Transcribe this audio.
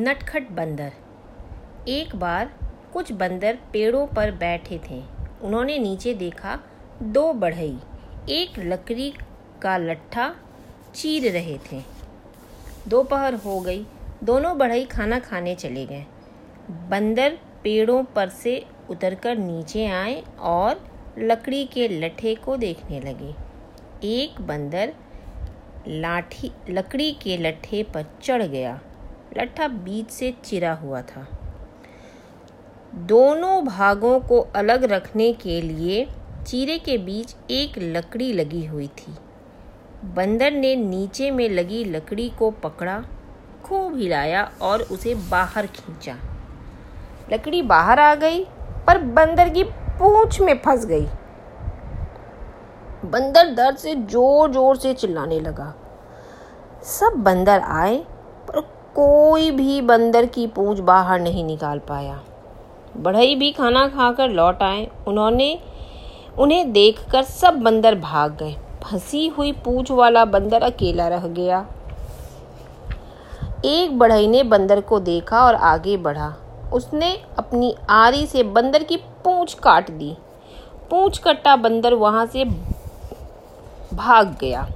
नटखट बंदर। एक बार कुछ बंदर पेड़ों पर बैठे थे। उन्होंने नीचे देखा दो बढ़ई। एक लकड़ी का लट्ठा चीर रहे थे। दोपहर हो गई। दोनों बढ़ई खाना खाने चले गए। बंदर पेड़ों पर से उतरकर नीचे आए और लकड़ी के लट्ठे को देखने लगे। एक बंदर लाठी, लकड़ी के लट्ठे पर चढ़ गया। लट्ठा बीच से चिरा हुआ था। दोनों भागों को अलग रखने के लिए चीरे के बीच एक लकड़ी लगी हुई थी। बंदर ने नीचे में लगी लकड़ी को पकड़ा खूब हिलाया और उसे बाहर खींचा। लकड़ी बाहर आ गई, पर बंदर की पूंछ में फंस गई। बंदर दर्द से ज़ोर ज़ोर से चिल्लाने लगा। सब बंदर आए, पर कोई भी बंदर की पूंछ बाहर नहीं निकाल पाया। बढ़ई भी खाना खाकर लौट आए। उन्होंने, उन्हें देखकर सब बंदर भाग गए। फंसी हुई पूंछ वाला बंदर अकेला रह गया। एक बढ़ई ने बंदर को देखा और आगे बढ़ा। उसने अपनी आरी से बंदर की पूंछ काट दी। पूंछ कट्टा बंदर वहाँ से भाग गया।